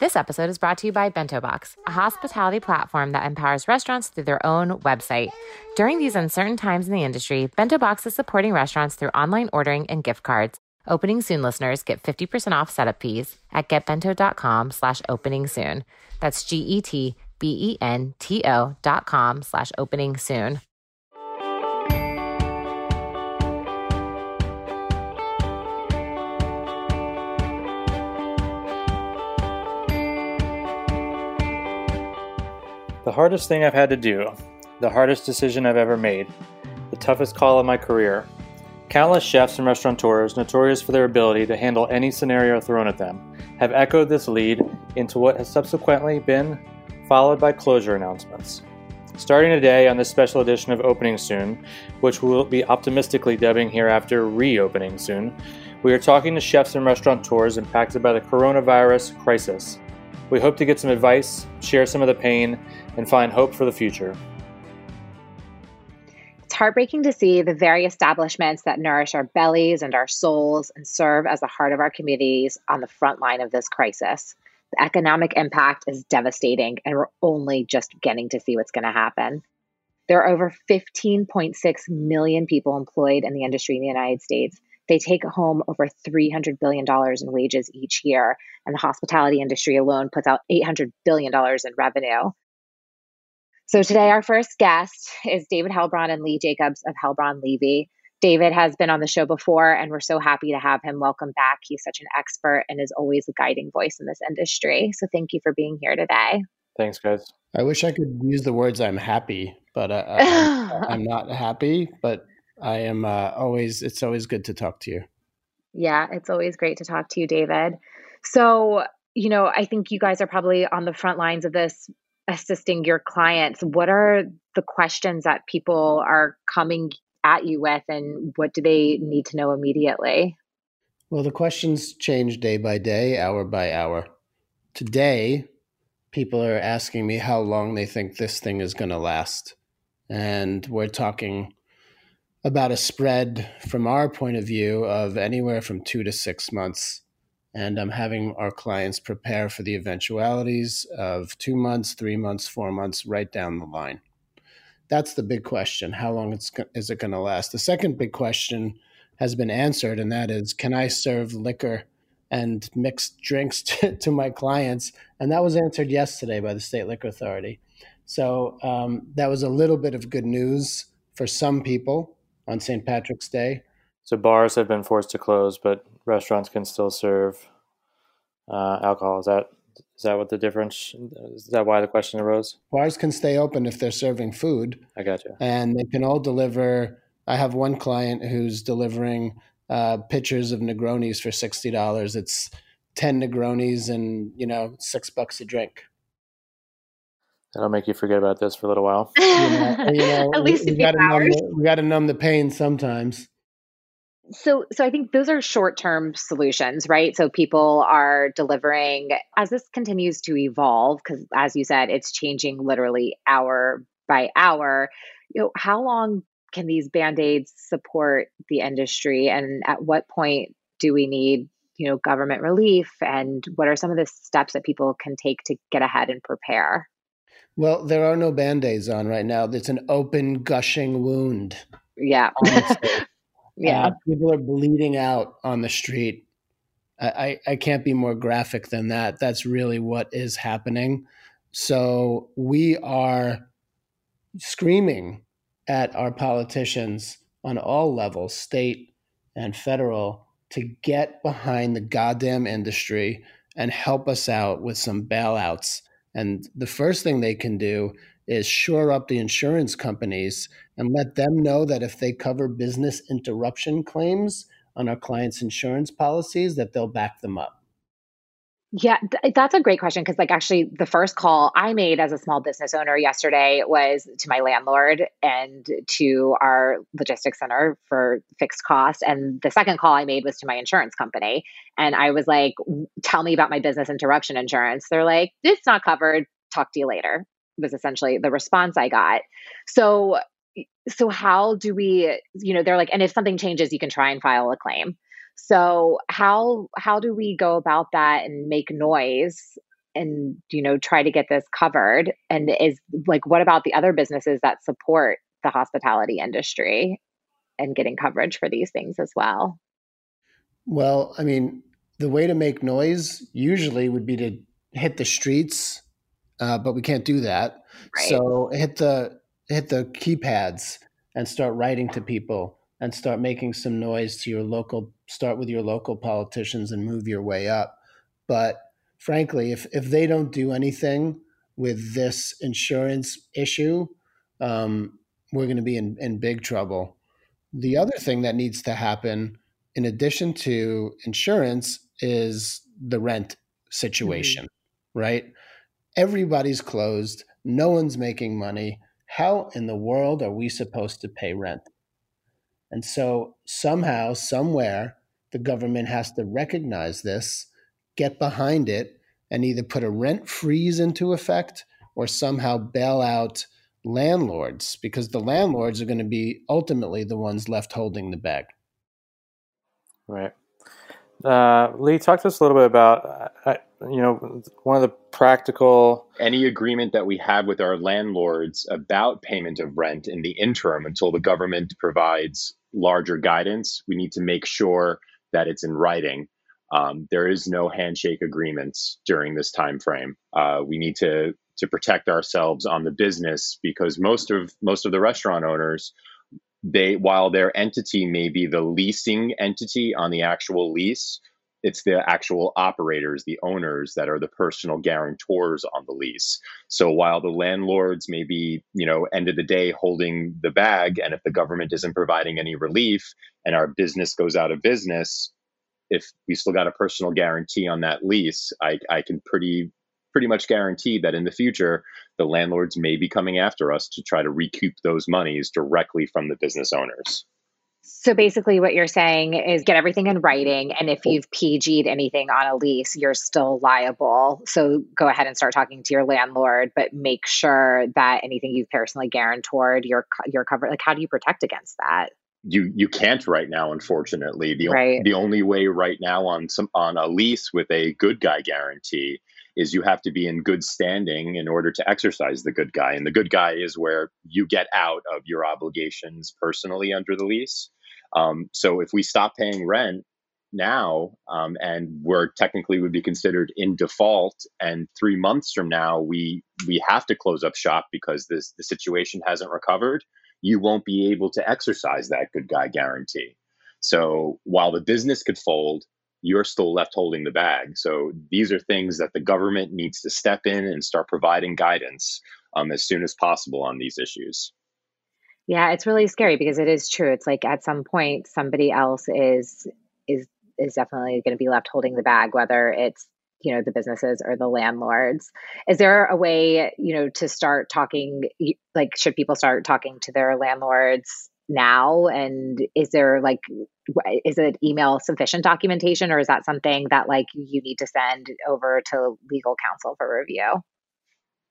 This episode is brought to you by Bento Box, a hospitality platform that empowers restaurants through their own website. During these uncertain times in the industry, Bento Box is supporting restaurants through online ordering and gift cards. Opening Soon listeners get 50% off setup fees at getbento.com slash opening soon. That's G-E-T-B-E-N-T-O dot com slash opening soon. The hardest thing I've had to do, the hardest decision I've ever made, the toughest call of my career. Countless chefs and restaurateurs, notorious for their ability to handle any scenario thrown at them, have echoed this lead into what has subsequently been followed by closure announcements. Starting today on this special edition of Opening Soon, which we'll be optimistically dubbing hereafter Reopening Soon, we are talking to chefs and restaurateurs impacted by the coronavirus crisis. We hope to get some advice, share some of the pain, and find hope for the future. It's heartbreaking to see the very establishments that nourish our bellies and our souls and serve as the heart of our communities on the front line of this crisis. The economic impact is devastating, and we're only just getting to see what's going to happen. There are over 15.6 million people employed in the industry in the United States. They take home over $300 billion in wages each year, and the hospitality industry alone puts out $800 billion in revenue. So today, our first guest is David Helbraun and Lee Jacobs of Helbraun Levy. David has been on the show before, and we're so happy to have him. Welcome back. He's such an expert and is always a guiding voice in this industry. So thank you for being here today. Thanks, guys. I wish I could use the words "I'm happy," but uh, I'm, I'm, not happy. But I am uh, always. It's always good to talk to you. Yeah, it's always great to talk to you, David. So you know, I think you guys are probably on the front lines of this assisting your clients, what are the questions that people are coming at you with and what do they need to know immediately? Well, the questions change day by day, hour by hour. Today, people are asking me how long they think this thing is going to last. And we're talking about a spread from our point of view of anywhere from two to six months and I'm having our clients prepare for the eventualities of two months, three months, four months, right down the line. That's the big question. How long is it going to last? The second big question has been answered, and that is can I serve liquor and mixed drinks to, to my clients? And that was answered yesterday by the State Liquor Authority. So um, that was a little bit of good news for some people on St. Patrick's Day. So bars have been forced to close, but restaurants can still serve uh, alcohol. Is that is that what the difference? Is that why the question arose? Bars can stay open if they're serving food. I got you. And they can all deliver. I have one client who's delivering uh, pitchers of Negronis for sixty dollars. It's ten Negronis and you know six bucks a drink. That'll make you forget about this for a little while. you know, you know, At least we, we got to numb the, we got to numb the pain sometimes so so i think those are short-term solutions right? So people are delivering as this continues to evolve because as you said it's changing literally hour by hour you know how long can these band-aids support the industry? And at what point do we need you know government relief? And what are some of the steps that people can take to get ahead and prepare? Well there are no band-aids on right now. It's an open gushing wound. Yeah Yeah. Uh, people are bleeding out on the street. I, I can't be more graphic than that. That's really what is happening. So we are screaming at our politicians on all levels, state and federal, to get behind the goddamn industry and help us out with some bailouts. And the first thing they can do is shore up the insurance companies and let them know that if they cover business interruption claims on our clients' insurance policies, that they'll back them up. Yeah, th- that's a great question because, like, actually, the first call I made as a small business owner yesterday was to my landlord and to our logistics center for fixed costs. And the second call I made was to my insurance company. And I was like, tell me about my business interruption insurance. They're like, it's not covered. Talk to you later was essentially the response I got. So so how do we you know they're like and if something changes you can try and file a claim. So how how do we go about that and make noise and you know try to get this covered and is like what about the other businesses that support the hospitality industry and getting coverage for these things as well well i mean the way to make noise usually would be to hit the streets uh, but we can't do that right. so hit the hit the keypads and start writing to people and start making some noise to your local start with your local politicians and move your way up but frankly, if if they don't do anything with this insurance issue, um, we're going to be in, in big trouble. The other thing that needs to happen, in addition to insurance, is the rent situation, mm-hmm. right? Everybody's closed, no one's making money. How in the world are we supposed to pay rent? And so, somehow, somewhere, the government has to recognize this get behind it and either put a rent freeze into effect or somehow bail out landlords because the landlords are going to be ultimately the ones left holding the bag. Right. Uh, Lee, talk to us a little bit about, uh, you know, one of the practical. Any agreement that we have with our landlords about payment of rent in the interim until the government provides larger guidance, we need to make sure that it's in writing. Um, there is no handshake agreements during this time frame. Uh, we need to to protect ourselves on the business because most of most of the restaurant owners they while their entity may be the leasing entity on the actual lease it's the actual operators the owners that are the personal guarantors on the lease so while the landlords may be you know end of the day holding the bag and if the government isn't providing any relief and our business goes out of business if we still got a personal guarantee on that lease, I, I can pretty pretty much guarantee that in the future the landlords may be coming after us to try to recoup those monies directly from the business owners. So basically, what you're saying is get everything in writing, and if you've PG'd anything on a lease, you're still liable. So go ahead and start talking to your landlord, but make sure that anything you've personally guarantored, you're you're covered. Like, how do you protect against that? you you can't right now unfortunately the, right. the only way right now on some on a lease with a good guy guarantee is you have to be in good standing in order to exercise the good guy and the good guy is where you get out of your obligations personally under the lease um, so if we stop paying rent now um, and we're technically would be considered in default and three months from now we we have to close up shop because this the situation hasn't recovered you won't be able to exercise that good guy guarantee. So while the business could fold, you're still left holding the bag. So these are things that the government needs to step in and start providing guidance um, as soon as possible on these issues. Yeah, it's really scary because it is true. It's like at some point somebody else is is is definitely going to be left holding the bag, whether it's you know the businesses or the landlords is there a way you know to start talking like should people start talking to their landlords now? And is there like is it email sufficient documentation or is that something that like you need to send over to legal counsel for review?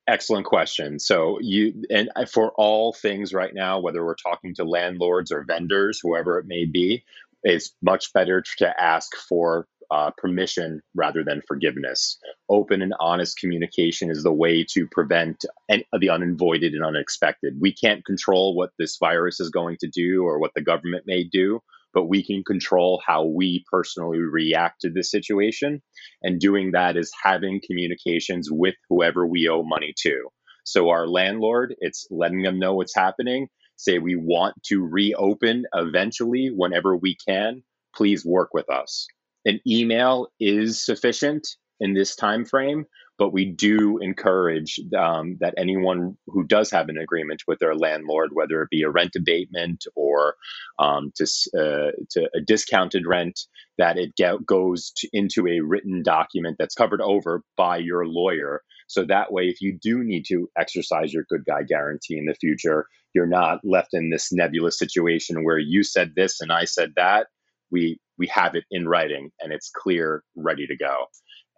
Excellent question. So you and for all things right now whether we're talking to landlords or vendors whoever it may be it's much better to ask for uh, permission rather than forgiveness. Open and honest communication is the way to prevent any, the unavoided and unexpected. We can't control what this virus is going to do or what the government may do, but we can control how we personally react to this situation. And doing that is having communications with whoever we owe money to. So, our landlord, it's letting them know what's happening. Say we want to reopen eventually whenever we can. Please work with us an email is sufficient in this time frame but we do encourage um, that anyone who does have an agreement with their landlord, whether it be a rent abatement or um, to, uh, to, a discounted rent, that it get, goes to, into a written document that's covered over by your lawyer. So that way, if you do need to exercise your good guy guarantee in the future, you're not left in this nebulous situation where you said this and I said that we we have it in writing and it's clear, ready to go.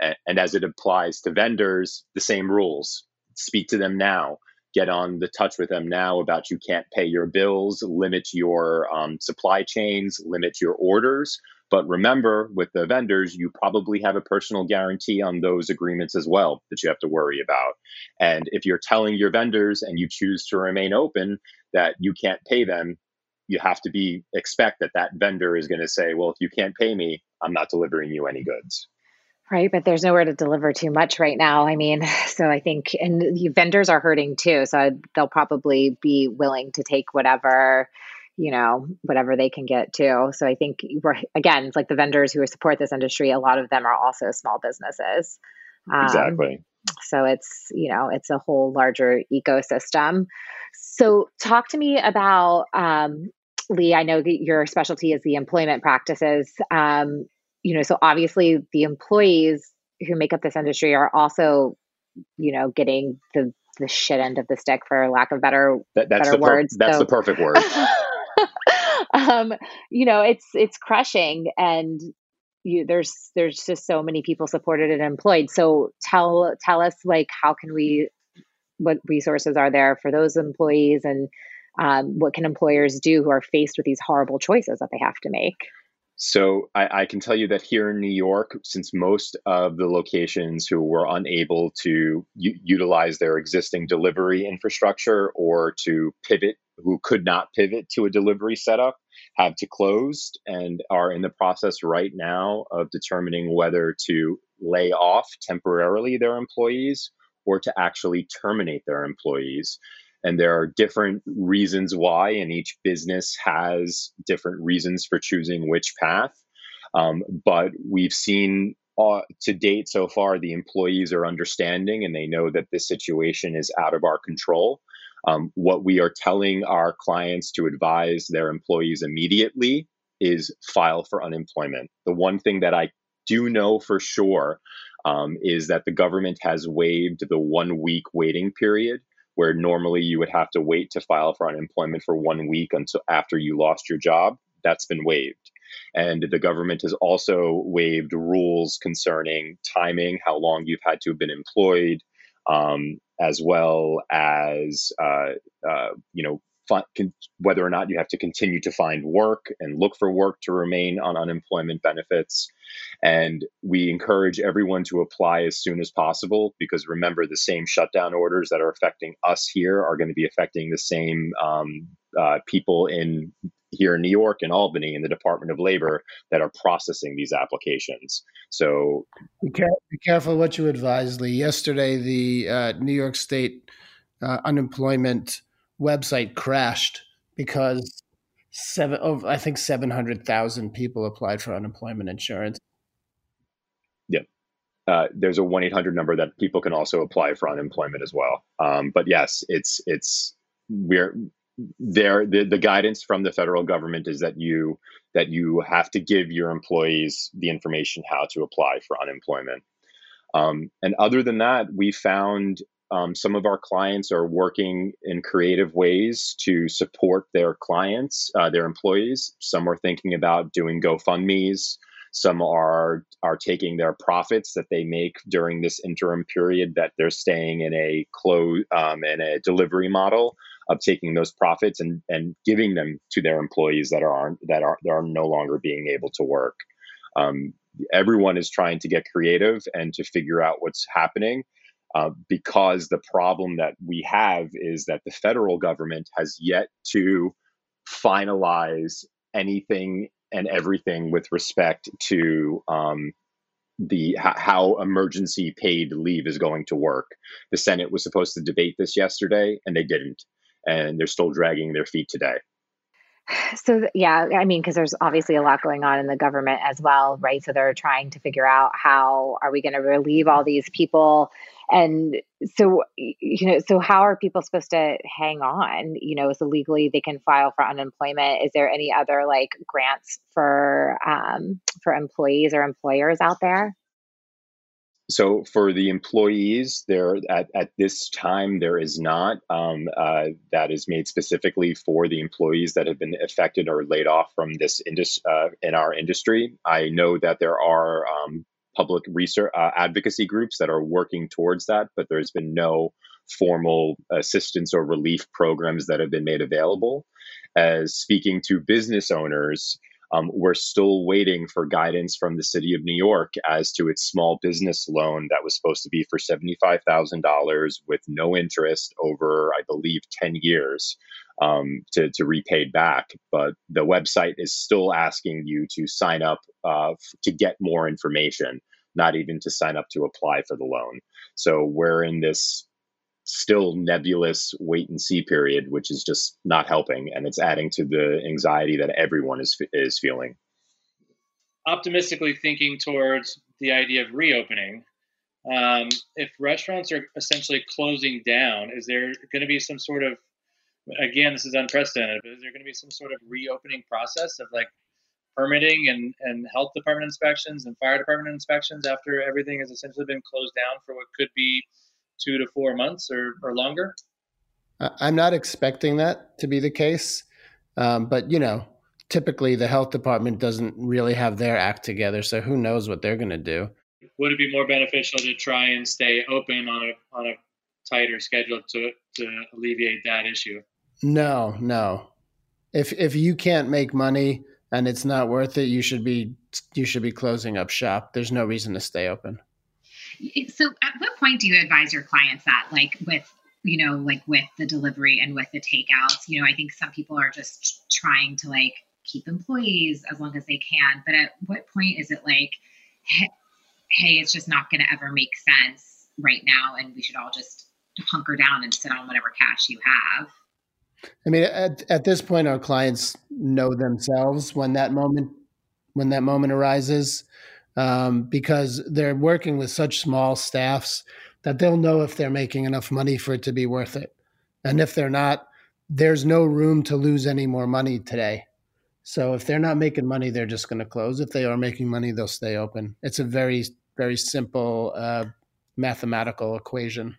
And, and as it applies to vendors, the same rules. Speak to them now. Get on the touch with them now about you can't pay your bills, limit your um, supply chains, limit your orders. But remember, with the vendors, you probably have a personal guarantee on those agreements as well that you have to worry about. And if you're telling your vendors and you choose to remain open that you can't pay them, you have to be expect that that vendor is going to say, well, if you can't pay me, I'm not delivering you any goods. Right, but there's nowhere to deliver too much right now. I mean, so I think, and the vendors are hurting too. So they'll probably be willing to take whatever, you know, whatever they can get too. So I think, again, it's like the vendors who support this industry, a lot of them are also small businesses. Um, exactly. So it's, you know, it's a whole larger ecosystem. So talk to me about, um, Lee, I know that your specialty is the employment practices. Um, you know, so obviously the employees who make up this industry are also, you know, getting the the shit end of the stick for lack of better that, that's better the words. that's so, the perfect word. um, you know, it's it's crushing and you there's there's just so many people supported and employed. So tell tell us like how can we what resources are there for those employees and um, what can employers do who are faced with these horrible choices that they have to make? So I, I, can tell you that here in New York, since most of the locations who were unable to u- utilize their existing delivery infrastructure or to pivot, who could not pivot to a delivery setup, have to close and are in the process right now of determining whether to lay off temporarily their employees or to actually terminate their employees and there are different reasons why and each business has different reasons for choosing which path. Um, but we've seen uh, to date so far the employees are understanding and they know that this situation is out of our control. Um, what we are telling our clients to advise their employees immediately is file for unemployment. The one thing that i do know for sure um, is that the government has waived the one week waiting period where normally you would have to wait to file for unemployment for one week until after you lost your job. That's been waived. And the government has also waived rules concerning timing, how long you've had to have been employed, um, as well as uh, uh, you know whether or not you have to continue to find work and look for work to remain on unemployment benefits. And we encourage everyone to apply as soon as possible because remember, the same shutdown orders that are affecting us here are going to be affecting the same um, uh, people in here in New York and Albany in the Department of Labor that are processing these applications. So be, care- be careful what you advise, Lee. Yesterday, the uh, New York State uh, unemployment website crashed because seven oh, I think seven hundred thousand people applied for unemployment insurance. Yeah. Uh, there's a one eight hundred number that people can also apply for unemployment as well. Um, but yes, it's it's we're there. The, the guidance from the federal government is that you that you have to give your employees the information how to apply for unemployment. Um, and other than that, we found um, some of our clients are working in creative ways to support their clients, uh, their employees. Some are thinking about doing GoFundMe's. Some are are taking their profits that they make during this interim period that they're staying in a close um, in a delivery model of taking those profits and and giving them to their employees that are that are that are no longer being able to work. Um, everyone is trying to get creative and to figure out what's happening uh, because the problem that we have is that the federal government has yet to finalize anything and everything with respect to um, the how emergency paid leave is going to work. The Senate was supposed to debate this yesterday, and they didn't, and they're still dragging their feet today. So yeah, I mean, because there's obviously a lot going on in the government as well, right? So they're trying to figure out how are we going to relieve all these people, and so you know, so how are people supposed to hang on? You know, so legally they can file for unemployment. Is there any other like grants for um, for employees or employers out there? So for the employees, there at, at this time there is not um, uh, that is made specifically for the employees that have been affected or laid off from this indus- uh, in our industry. I know that there are um, public research uh, advocacy groups that are working towards that, but there's been no formal assistance or relief programs that have been made available. As speaking to business owners, Um, we're still waiting for guidance from the city of New York as to its small business loan that was supposed to be for $75,000 with no interest over, I believe, 10 years um, to, to repaid back. But the website is still asking you to sign up uh, to get more information, not even to sign up to apply for the loan. So we're in this still nebulous wait and see period, which is just not helping, and it's adding to the anxiety that everyone is is feeling. Optimistically thinking towards the idea of reopening, um, if restaurants are essentially closing down, is there going to be some sort of again, this is unprecedented, but is there going to be some sort of reopening process of like permitting and, and health department inspections and fire department inspections after everything has essentially been closed down for what could be two to four months or, or longer? I'm not expecting that to be the case. Um, but, you know, typically the health department doesn't really have their act together. So who knows what they're going to do. Would it be more beneficial to try and stay open on a, on a tighter schedule to, to alleviate that issue? No, no. If if you can't make money and it's not worth it, you should be you should be closing up shop. There's no reason to stay open. So, at what point do you advise your clients that, like with you know, like with the delivery and with the takeouts? You know, I think some people are just trying to like keep employees as long as they can, but at what point is it like, hey, it's just not going to ever make sense right now, and we should all just hunker down and sit on whatever cash you have? I mean, at, at this point, our clients know themselves when that moment when that moment arises, um, because they're working with such small staffs that they'll know if they're making enough money for it to be worth it, and if they're not, there's no room to lose any more money today. So if they're not making money, they're just going to close. If they are making money, they'll stay open. It's a very very simple uh, mathematical equation.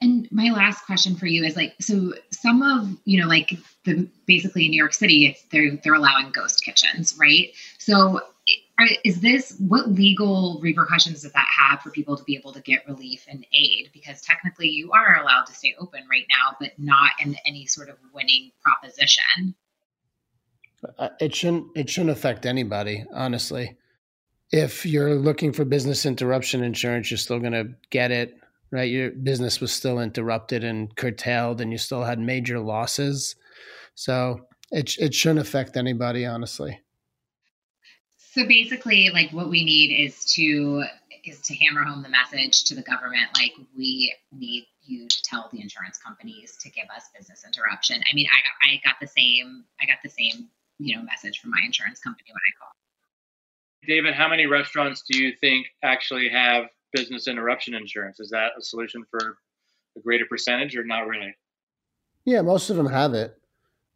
And my last question for you is like, so some of you know, like the basically in New York City, it's they're they're allowing ghost kitchens, right? So is this what legal repercussions does that have for people to be able to get relief and aid? Because technically, you are allowed to stay open right now, but not in any sort of winning proposition. Uh, it shouldn't. It shouldn't affect anybody, honestly. If you're looking for business interruption insurance, you're still going to get it right? Your business was still interrupted and curtailed, and you still had major losses. So it it shouldn't affect anybody, honestly. So basically, like what we need is to is to hammer home the message to the government, like we need you to tell the insurance companies to give us business interruption. I mean, I got, I got the same I got the same you know message from my insurance company when I called. David, how many restaurants do you think actually have business interruption insurance. Is that a solution for a greater percentage or not really? Yeah, most of them have it.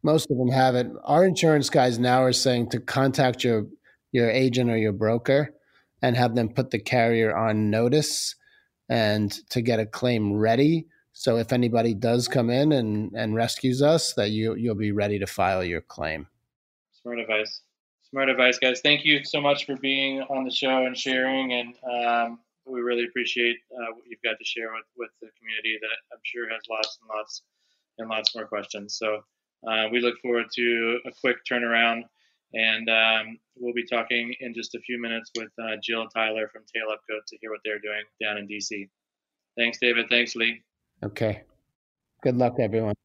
Most of them have it. Our insurance guys now are saying to contact your your agent or your broker and have them put the carrier on notice and to get a claim ready. So if anybody does come in and, and rescues us, that you you'll be ready to file your claim. Smart advice. Smart advice, guys. Thank you so much for being on the show and sharing. And um, we really appreciate uh, what you've got to share with, with the community that I'm sure has lots and lots and lots more questions. So uh, we look forward to a quick turnaround. And um, we'll be talking in just a few minutes with uh, Jill Tyler from Tail Up Goat to hear what they're doing down in DC. Thanks, David. Thanks, Lee. Okay. Good luck, everyone.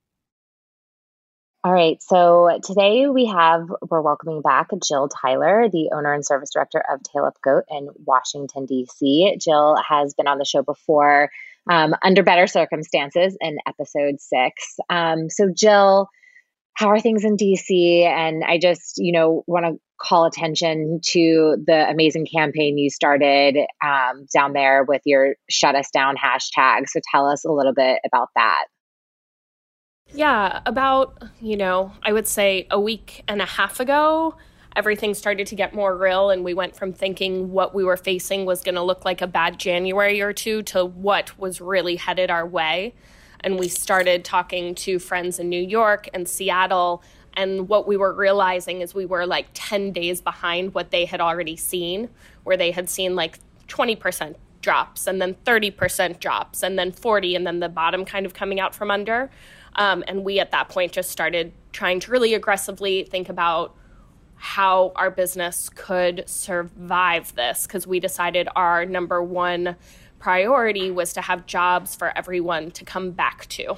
All right. So today we have, we're welcoming back Jill Tyler, the owner and service director of Tail Up Goat in Washington, D.C. Jill has been on the show before um, under better circumstances in episode six. Um, so, Jill, how are things in DC? And I just, you know, want to call attention to the amazing campaign you started um, down there with your shut us down hashtag. So, tell us a little bit about that. Yeah, about, you know, I would say a week and a half ago, everything started to get more real, and we went from thinking what we were facing was going to look like a bad January or two to what was really headed our way. And we started talking to friends in New York and Seattle. And what we were realizing is we were like 10 days behind what they had already seen, where they had seen like 20% drops and then 30% drops and then 40 and then the bottom kind of coming out from under um, and we at that point just started trying to really aggressively think about how our business could survive this because we decided our number one priority was to have jobs for everyone to come back to.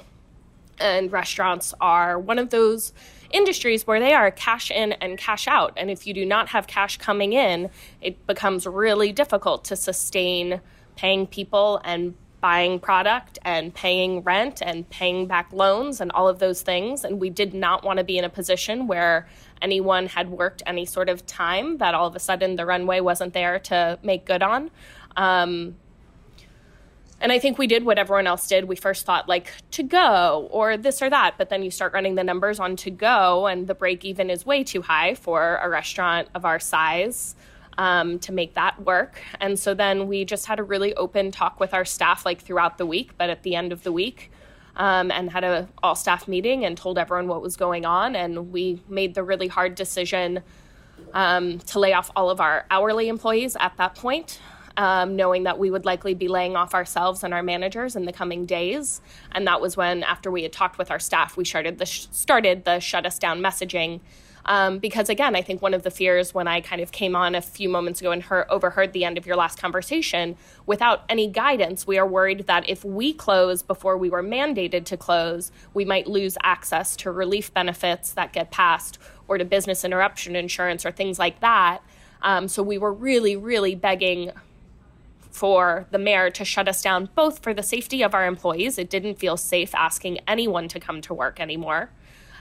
And restaurants are one of those industries where they are cash in and cash out. And if you do not have cash coming in, it becomes really difficult to sustain paying people and buying product and paying rent and paying back loans and all of those things. And we did not want to be in a position where anyone had worked any sort of time that all of a sudden the runway wasn't there to make good on. Um, and I think we did what everyone else did. We first thought like to go or this or that, but then you start running the numbers on to go, and the break even is way too high for a restaurant of our size um, to make that work. And so then we just had a really open talk with our staff like throughout the week, but at the end of the week, um, and had a all staff meeting and told everyone what was going on. And we made the really hard decision um, to lay off all of our hourly employees at that point um, knowing that we would likely be laying off ourselves and our managers in the coming days. And that was when, after we had talked with our staff, we started the sh- started the shut us down messaging. Um, because again, I think one of the fears when I kind of came on a few moments ago and heard, overheard the end of your last conversation, without any guidance, we are worried that if we close before we were mandated to close, we might lose access to relief benefits that get passed or to business interruption insurance or things like that. Um, so we were really, really begging for the mayor to shut us down, both for the safety of our employees. It didn't feel safe asking anyone to come to work anymore.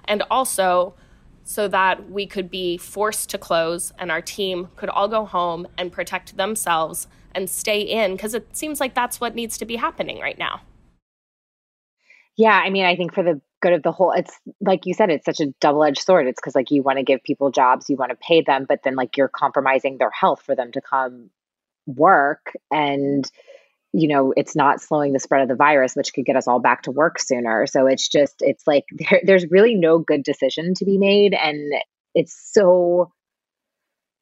And also so that we could be forced to close and our team could all go home and protect themselves and stay in because it seems like that's what needs to be happening right now. Yeah, I mean, I think for the good of the whole, it's like you said, it's such a double edged sword. It's because, like, you want to give people jobs, you want to pay them, but then, like, you're compromising their health for them to come work and you know it's not slowing the spread of the virus which could get us all back to work sooner. So it's just it's like there, there's really no good decision to be made. And it's so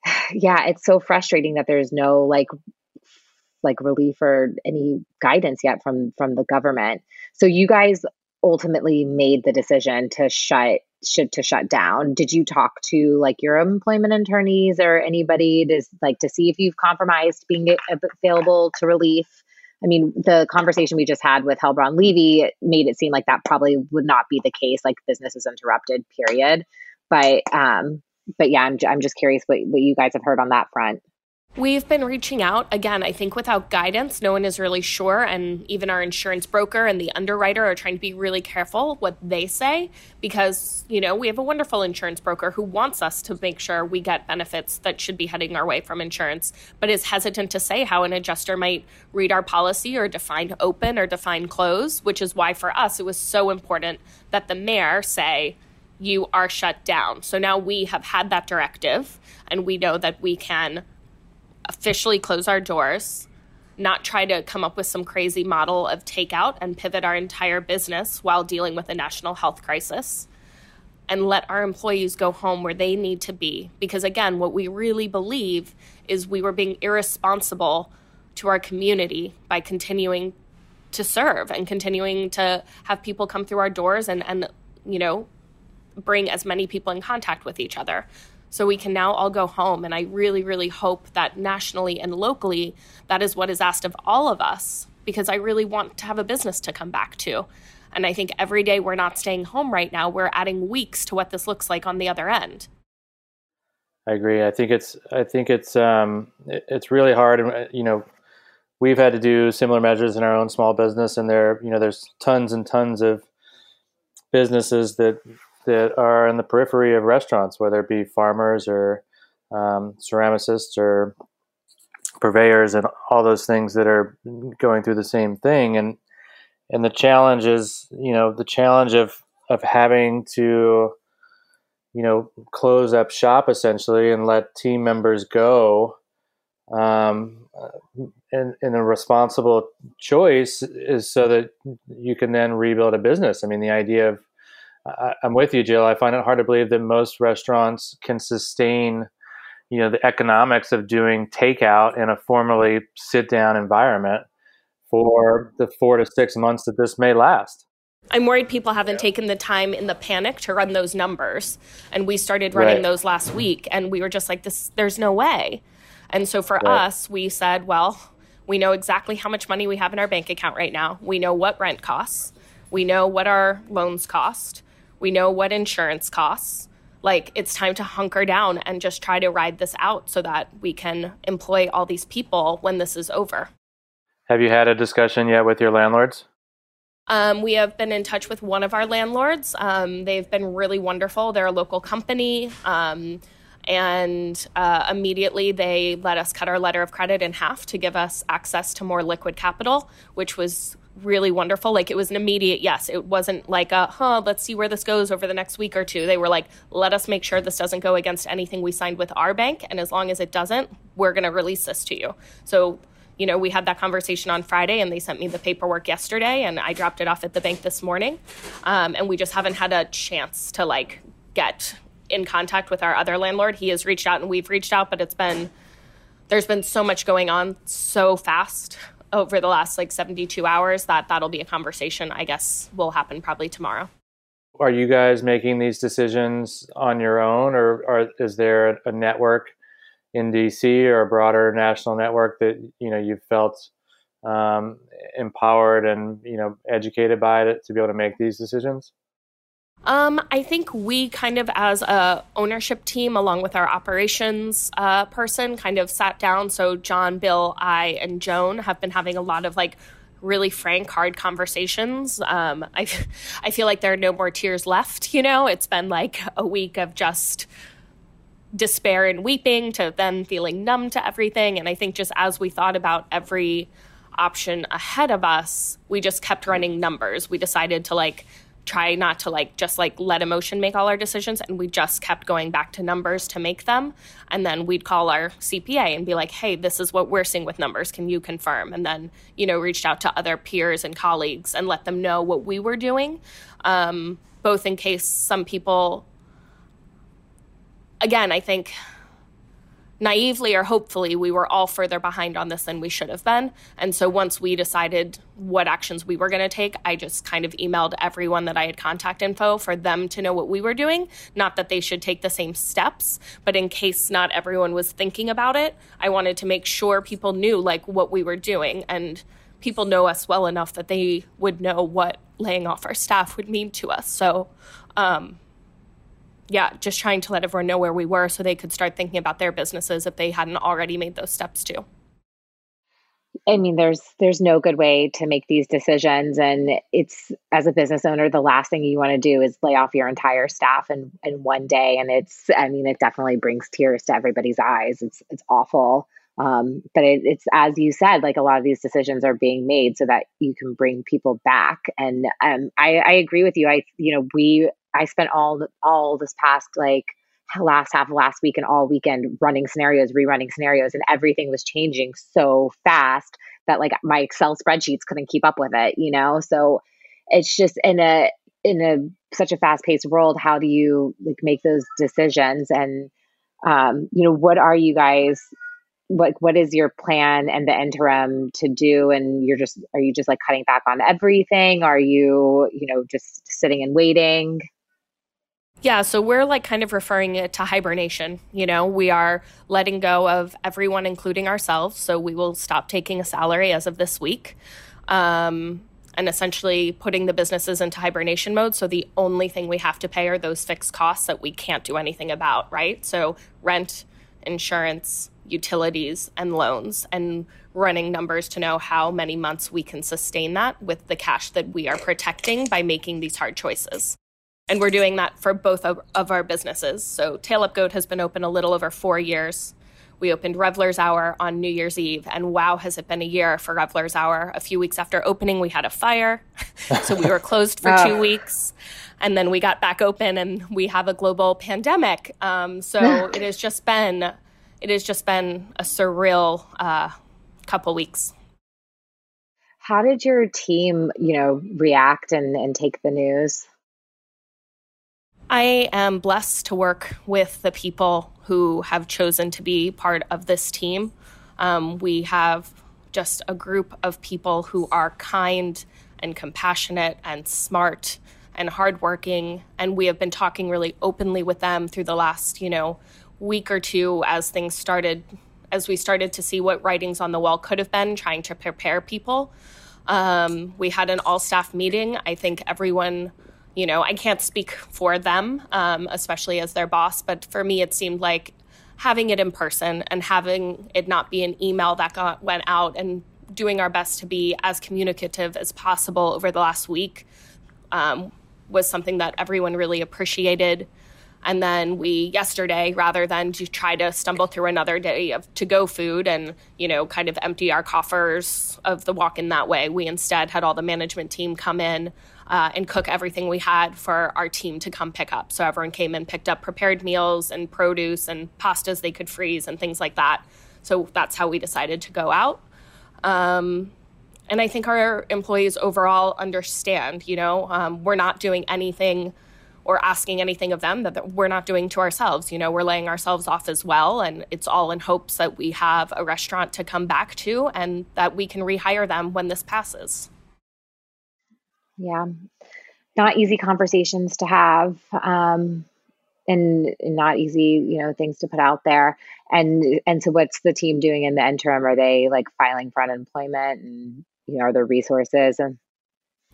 yeah it's so frustrating that there's no like like relief or any guidance yet from from the government. So you guys ultimately made the decision to shut should to shut down. Did you talk to like your employment attorneys or anybody to like to see if you've compromised being available to relief? I mean the conversation we just had with Helbraun levy made it seem like that probably would not be the case like business is interrupted period. But um but yeah i'm, I'm just curious what, what you guys have heard on that front We've been reaching out. Again, I think without guidance, no one is really sure. And even our insurance broker and the underwriter are trying to be really careful what they say because, you know, we have a wonderful insurance broker who wants us to make sure we get benefits that should be heading our way from insurance, but is hesitant to say how an adjuster might read our policy or define open or define close, which is why for us it was so important that the mayor say, you are shut down. So now we have had that directive and we know that we can officially close our doors, not try to come up with some crazy model of takeout and pivot our entire business while dealing with a national health crisis, and let our employees go home where they need to be. Because again, what we really believe is we were being irresponsible to our community by continuing to serve and continuing to have people come through our doors and, and you know, bring as many people in contact with each other so we can now all go home. And I really, really hope that nationally and locally, that is what is asked of all of us, because I really want to have a business to come back to. And I think every day we're not staying home right now, we're adding weeks to what this looks like on the other end. I agree. I think it's I think it's um, it's really hard, and you know, we've had to do similar measures in our own small business, and there you know there's tons and tons of businesses that that are in the periphery of restaurants, whether it be farmers or um, ceramicists or purveyors and all those things that are going through the same thing. And and the challenge is, you know, the challenge of of having to, you know, close up shop essentially and let team members go. Um, and, and a responsible choice is so that you can then rebuild a business. I mean, the idea of I, am with you, Jill. I find it hard to believe that most restaurants can sustain, you know, the economics of doing takeout in a formally sit down environment for the four to six months that this may last. I'm worried people haven't taken the time in the panic to run those numbers. And we started running right. those last week and we were just like this there's no way. And so for right. us, we said, well, we know exactly how much money we have in our bank account right now. We know what rent costs. We know what our loans cost. We know what insurance costs. Like it's time to hunker down and just try to ride this out so that we can employ all these people when this is over. Have you had a discussion yet with your landlords? Um, we have been in touch with one of our landlords. Um, they've been really wonderful. They're a local company. Um, and uh, immediately they let us cut our letter of credit in half to give us access to more liquid capital, which was really wonderful. Like it was an immediate yes. It wasn't like a, huh, let's see where this goes over the next week or two. They were like, let us make sure this doesn't go against anything we signed with our bank. And as long as it doesn't, we're going to release this to you. So you know, we had that conversation on Friday and they sent me the paperwork yesterday and I dropped it off at the bank this morning. Um, and we just haven't had a chance to like get in contact with our other landlord. He has reached out and we've reached out, but it's been, there's been so much going on so fast over the last like 72 hours that that'll be a conversation I guess will happen probably tomorrow. Are you guys making these decisions on your own or, is there a network in DC or a broader national network that you know you've felt um, empowered and you know educated by it to be able to make these decisions? Um, I think we kind of, as a ownership team, along with our operations uh, person, kind of sat down. So John, Bill, I, and Joan have been having a lot of like really frank, hard conversations. Um, I I feel like there are no more tears left. You know, it's been like a week of just despair and weeping to then feeling numb to everything. And I think just as we thought about every option ahead of us, we just kept running numbers. We decided to like try not to like just like let emotion make all our decisions and we just kept going back to numbers to make them. And then we'd call our CPA and be like hey this is what we're seeing with numbers. Can you confirm? And then you know reached out to other peers and colleagues and let them know what we were doing. Um, both in case some people again, I think naively or hopefully we were all further behind on this than we should have been. And so once we decided what actions we were going to take, I just kind of emailed everyone that I had contact info for them to know what we were doing. Not that they should take the same steps, but in case not everyone was thinking about it, I wanted to make sure people knew like what we were doing and people know us well enough that they would know what laying off our staff would mean to us. So, um, yeah, just trying to let everyone know where we were so they could start thinking about their businesses if they hadn't already made those steps too. I mean, there's there's no good way to make these decisions, and it's as a business owner, the last thing you want to do is lay off your entire staff in in one day. And it's, I mean, it definitely brings tears to everybody's eyes. It's it's awful, um, but it, it's as you said, like a lot of these decisions are being made so that you can bring people back. And um, I, I agree with you. I you know we I spent all all this past like last half of last week and all weekend running scenarios, rerunning scenarios, and everything was changing so fast that like my Excel spreadsheets couldn't keep up with it, you know? So it's just in a in a such a fast paced world, how do you like make those decisions? And um, you know, what are you guys like what is your plan and the interim to do and you're just are you just like cutting back on everything are you you know just sitting and waiting yeah, so we're like kind of referring it to hibernation. You know, we are letting go of everyone, including ourselves. So we will stop taking a salary as of this week. Um, and essentially putting the businesses into hibernation mode. So the only thing we have to pay are those fixed costs that we can't do anything about, right? So rent, insurance, utilities, and loans, and running numbers to know how many months we can sustain that with the cash that we are protecting by making these hard choices. And we're doing that for both of, of our businesses. So Tail Up Goat has been open a little over four years. We opened Revelers Hour on New Year's Eve, and wow, has it been a year for Revelers Hour. A few weeks after opening, we had a fire. so we were closed for two weeks. And then we got back open, and we have a global pandemic. Um, so it has just been, it has just been a surreal uh, couple weeks. How did your team, you know, react and, and take the news? I am blessed to work with the people who have chosen to be part of this team. Um, we have just a group of people who are kind and compassionate and smart and hardworking. And we have been talking really openly with them through the last, you know, week or two as things started, as we started to see what writings on the wall could have been, trying to prepare people. Um, we had an all staff meeting. I think everyone, you know, I can't speak for them, um, especially as their boss, but for me, it seemed like having it in person and having it not be an email that got, went out and doing our best to be as communicative as possible over the last week um, was something that everyone really appreciated. And then we yesterday, rather than to try to stumble through another day of to go food and, you know, kind of empty our coffers of the walk in that way, we instead had all the management team come in uh, and cook everything we had for our team to come pick up. So everyone came and picked up prepared meals and produce and pastas they could freeze and things like that. So that's how we decided to go out. Um, and I think our employees overall understand, you know, um, we're not doing anything or asking anything of them that we're not doing to ourselves. You know, we're laying ourselves off as well. And it's all in hopes that we have a restaurant to come back to and that we can rehire them when this passes. Yeah. Not easy conversations to have. Um, and, not easy, you know, things to put out there. And and so what's the team doing in the interim? Are they like filing for unemployment and you know, are there resources and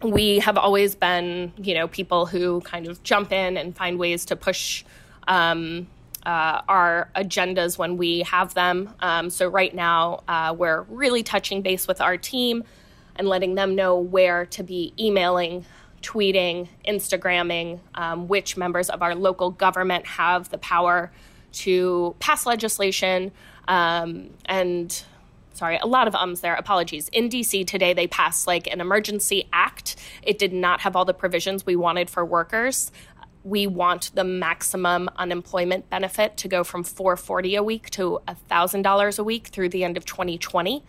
we have always been, you know, people who kind of jump in and find ways to push um, uh, our agendas when we have them. Um, so right now, uh, we're really touching base with our team and letting them know where to be emailing, tweeting, Instagramming, um, which members of our local government have the power to pass legislation um, and sorry, a lot of ums there. Apologies. In DC today, they passed like an emergency act. It did not have all the provisions we wanted for workers. We want the maximum unemployment benefit to go from 440 a week to $1,000 a week through the end of 2020.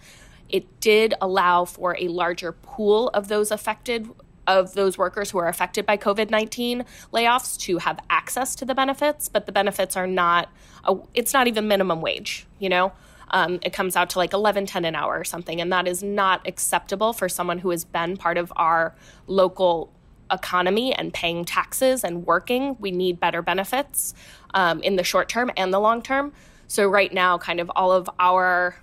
It did allow for a larger pool of those affected of those workers who are affected by COVID 19 layoffs to have access to the benefits, but the benefits are not, a, it's not even minimum wage, you know? Um, it comes out to like 11 10 an hour or something and that is not acceptable for someone who has been part of our local economy and paying taxes and working we need better benefits um, in the short term and the long term so right now kind of all of our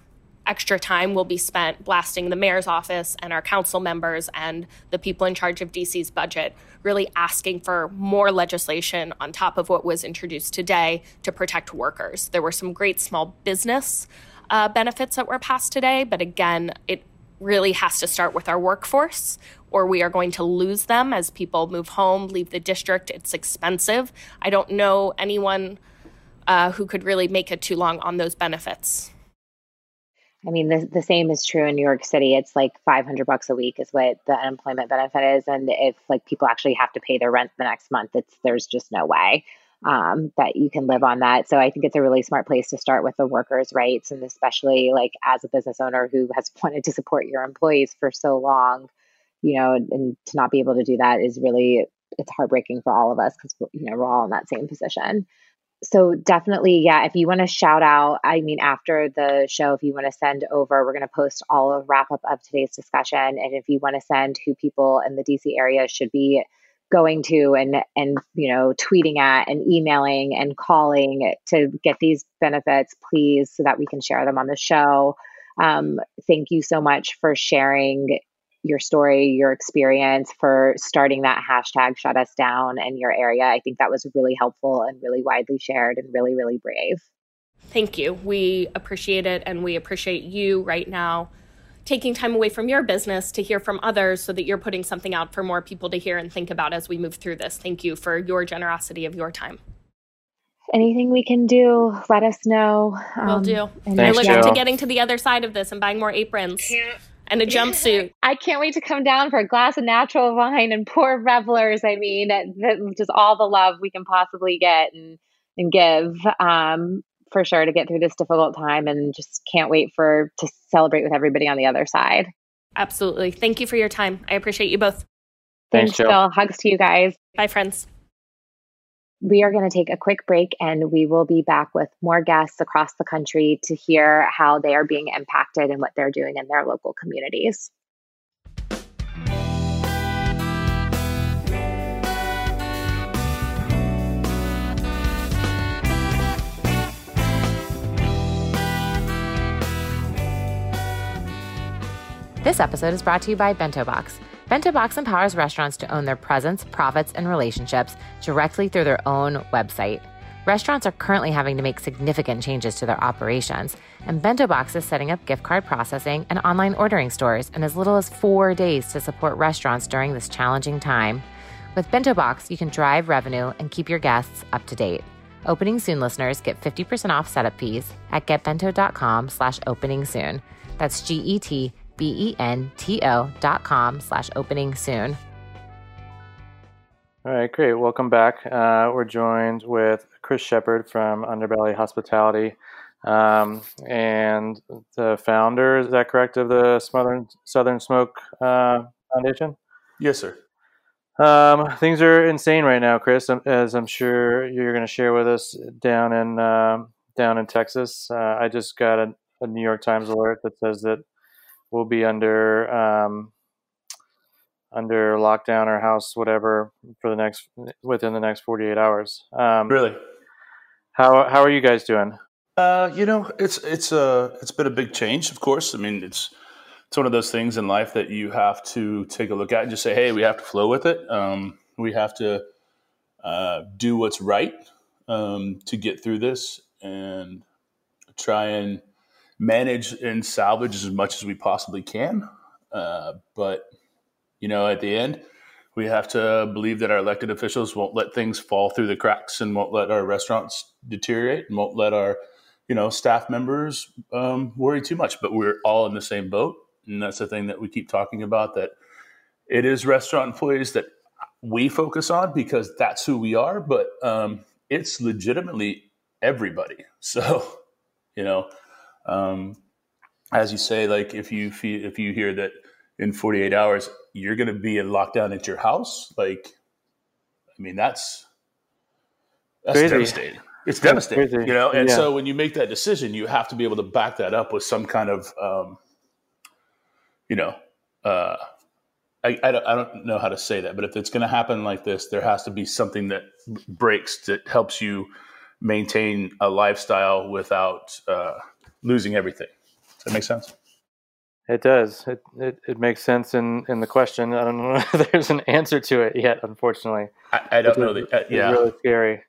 extra time will be spent blasting the mayor's office and our council members and the people in charge of DC's budget, really asking for more legislation on top of what was introduced today to protect workers. There were some great small business uh, benefits that were passed today, but again, it really has to start with our workforce or we are going to lose them as people move home, leave the district. It's expensive. I don't know anyone uh, who could really make it too long on those benefits. I mean, the, the same is true in New York City. It's like 500 bucks a week is what the unemployment benefit is. And if like people actually have to pay their rent the next month, it's, there's just no way um, that you can live on that. So I think it's a really smart place to start with the workers' rights. And especially like as a business owner who has wanted to support your employees for so long, you know, and to not be able to do that is really, it's heartbreaking for all of us because, you know, we're all in that same position so definitely yeah if you want to shout out i mean after the show if you want to send over we're going to post all of wrap up of today's discussion and if you want to send who people in the dc area should be going to and and you know tweeting at and emailing and calling to get these benefits please so that we can share them on the show. Um, thank you so much for sharing your story, your experience for starting that hashtag shut us down in your area. I think that was really helpful and really widely shared and really, really brave. Thank you. We appreciate it and we appreciate you right now taking time away from your business to hear from others so that you're putting something out for more people to hear and think about as we move through this. Thank you for your generosity of your time. Anything we can do, let us know. We'll um, do. And I look forward to getting to the other side of this and buying more aprons. Can't and a jumpsuit. I can't wait to come down for a glass of natural wine and pour revelers. I mean, just all the love we can possibly get and and give um, for sure to get through this difficult time, and just can't wait for to celebrate with everybody on the other side. Absolutely. Thank you for your time. I appreciate you both. Thanks, Thanks Phil. Hugs to you guys. Bye, friends. We are going to take a quick break and we will be back with more guests across the country to hear how they are being impacted and what they're doing in their local communities. This episode is brought to you by Bento Box. Bento Box empowers restaurants to own their presence, profits, and relationships directly through their own website. Restaurants are currently having to make significant changes to their operations, and Bento Box is setting up gift card processing and online ordering stores in as little as four days to support restaurants during this challenging time. With Bento Box, you can drive revenue and keep your guests up to date. Opening Soon listeners get 50% off setup fees at getbento.com slash opening soon. That's G-E-T B-E-N-T-O dot com slash opening soon. All right, great. Welcome back. Uh, we're joined with Chris Shepherd from Underbelly Hospitality um, and the founder, is that correct, of the Southern, Southern Smoke uh, Foundation? Yes, sir. Um, things are insane right now, Chris, um, as I'm sure you're going to share with us down in uh, down in Texas. Uh, I just got a, a New York Times alert that says that will be under um, under lockdown or house whatever for the next within the next 48 hours. Um, really? How how are you guys doing? Uh, you know, it's it's a uh, it's been a big change, of course. I mean, it's it's one of those things in life that you have to take a look at and just say, hey, we have to flow with it. Um, we have to uh, do what's right um, to get through this and try and manage and salvage as much as we possibly can. Uh, but you know, at the end, we have to believe that our elected officials won't let things fall through the cracks and won't let our restaurants deteriorate and won't let our you know staff members um, worry too much. But we're all in the same boat, and that's the thing that we keep talking about. That it is restaurant employees that we focus on because that's who we are, but um, it's legitimately everybody. So, you know, um, as you say, like if you feel, if you hear that in 48 hours you're going to be in lockdown at your house, like, I mean, that's that's Crazy. devastating. It's devastating, Crazy. you know. And yeah. so when you make that decision, you have to be able to back that up with some kind of, um, you know, uh, I, I, don't, I don't know how to say that, but if it's going to happen like this, there has to be something that breaks that helps you maintain a lifestyle without uh, losing everything. Does that make sense? It does. It, it, it makes sense in, in the question. I don't know if there's an answer to it yet, unfortunately. I, I don't know. The, uh, yeah. It's really scary.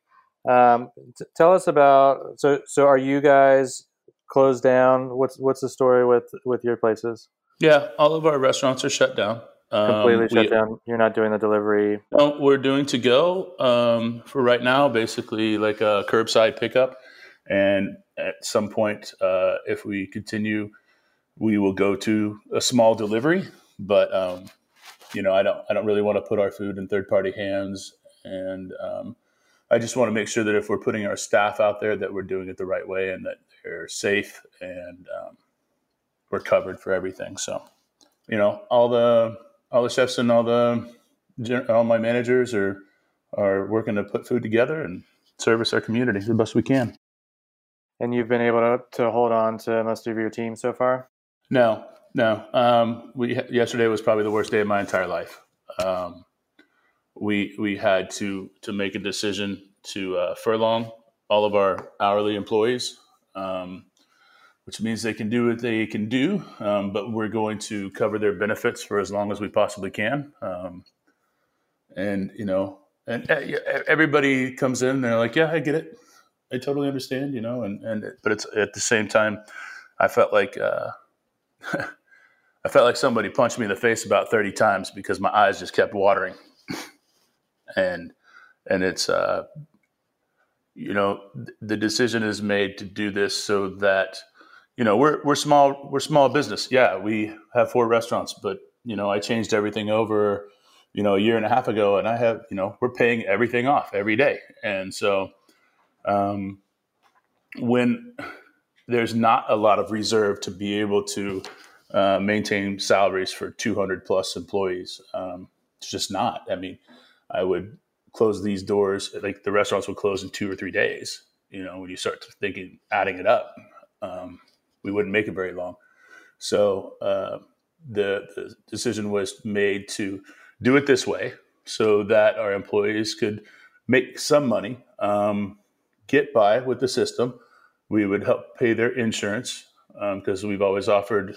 Um, t- tell us about, so, so are you guys closed down? What's, what's the story with, with your places? Yeah. All of our restaurants are shut down. Completely um, shut we, down. You're not doing the delivery. No, we're doing to go um, for right now, basically like a curbside pickup. And at some point, uh, if we continue, we will go to a small delivery. But um, you know, I don't I don't really want to put our food in third party hands, and um, I just want to make sure that if we're putting our staff out there, that we're doing it the right way and that they're safe and um, we're covered for everything. So, you know, all the all the chefs and all the all my managers are are working to put food together and service our community the best we can. And you've been able to, to hold on to most of your team so far? No, no. Um, we yesterday was probably the worst day of my entire life. Um, we we had to to make a decision to uh, furlong all of our hourly employees, um, which means they can do what they can do, um, but we're going to cover their benefits for as long as we possibly can. Um, and you know, and uh, everybody comes in and they're like, "Yeah, I get it. I totally understand, you know, and, and but it's at the same time, I felt like uh, I felt like somebody punched me in the face about thirty times because my eyes just kept watering, and and it's uh, you know the decision is made to do this so that you know we're we're small we're small business. Yeah we have four restaurants but you know I changed everything over you know a year and a half ago and I have you know we're paying everything off every day. And so um, when there's not a lot of reserve to be able to uh, maintain salaries for 200 plus employees. Um, it's just not. I mean, I would close these doors, like the restaurants would close in two or three days. You know, when you start thinking, adding it up, um, we wouldn't make it very long. So uh, the, the decision was made to do it this way so that our employees could make some money, um, get by with the system. We would help pay their insurance because um, we've always offered,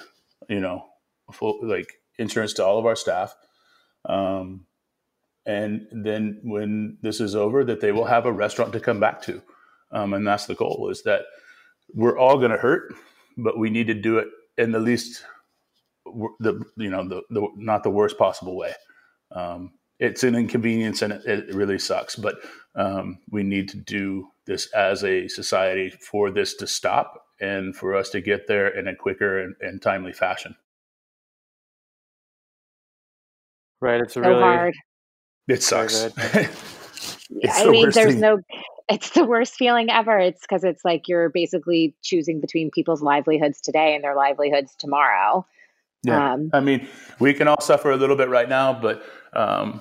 you know, full like insurance to all of our staff. Um, and then when this is over, that they will have a restaurant to come back to, um, and that's the goal. Is that we're all going to hurt, but we need to do it in the least, the you know, the, the not the worst possible way. Um, it's an inconvenience and it, it really sucks, but um, we need to do this as a society for this to stop and for us to get there in a quicker and, and timely fashion. Right. It's so really hard. It sucks. I the mean, there's thing. no. It's the worst feeling ever. It's because it's like you're basically choosing between people's livelihoods today and their livelihoods tomorrow. Yeah. Um, I mean, we can all suffer a little bit right now, but um,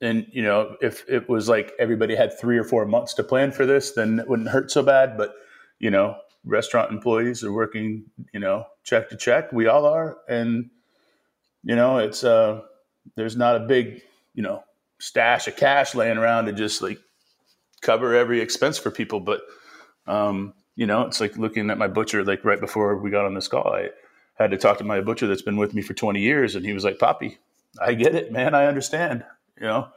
and you know, if it was like everybody had three or four months to plan for this, then it wouldn't hurt so bad. But you know, restaurant employees are working, you know, check to check. We all are, and you know, it's uh, there's not a big, you know, stash of cash laying around to just like cover every expense for people. But um, you know, it's like looking at my butcher. Like right before we got on this call, I had to talk to my butcher that's been with me for 20 years, and he was like, "Poppy, I get it, man. I understand." You know,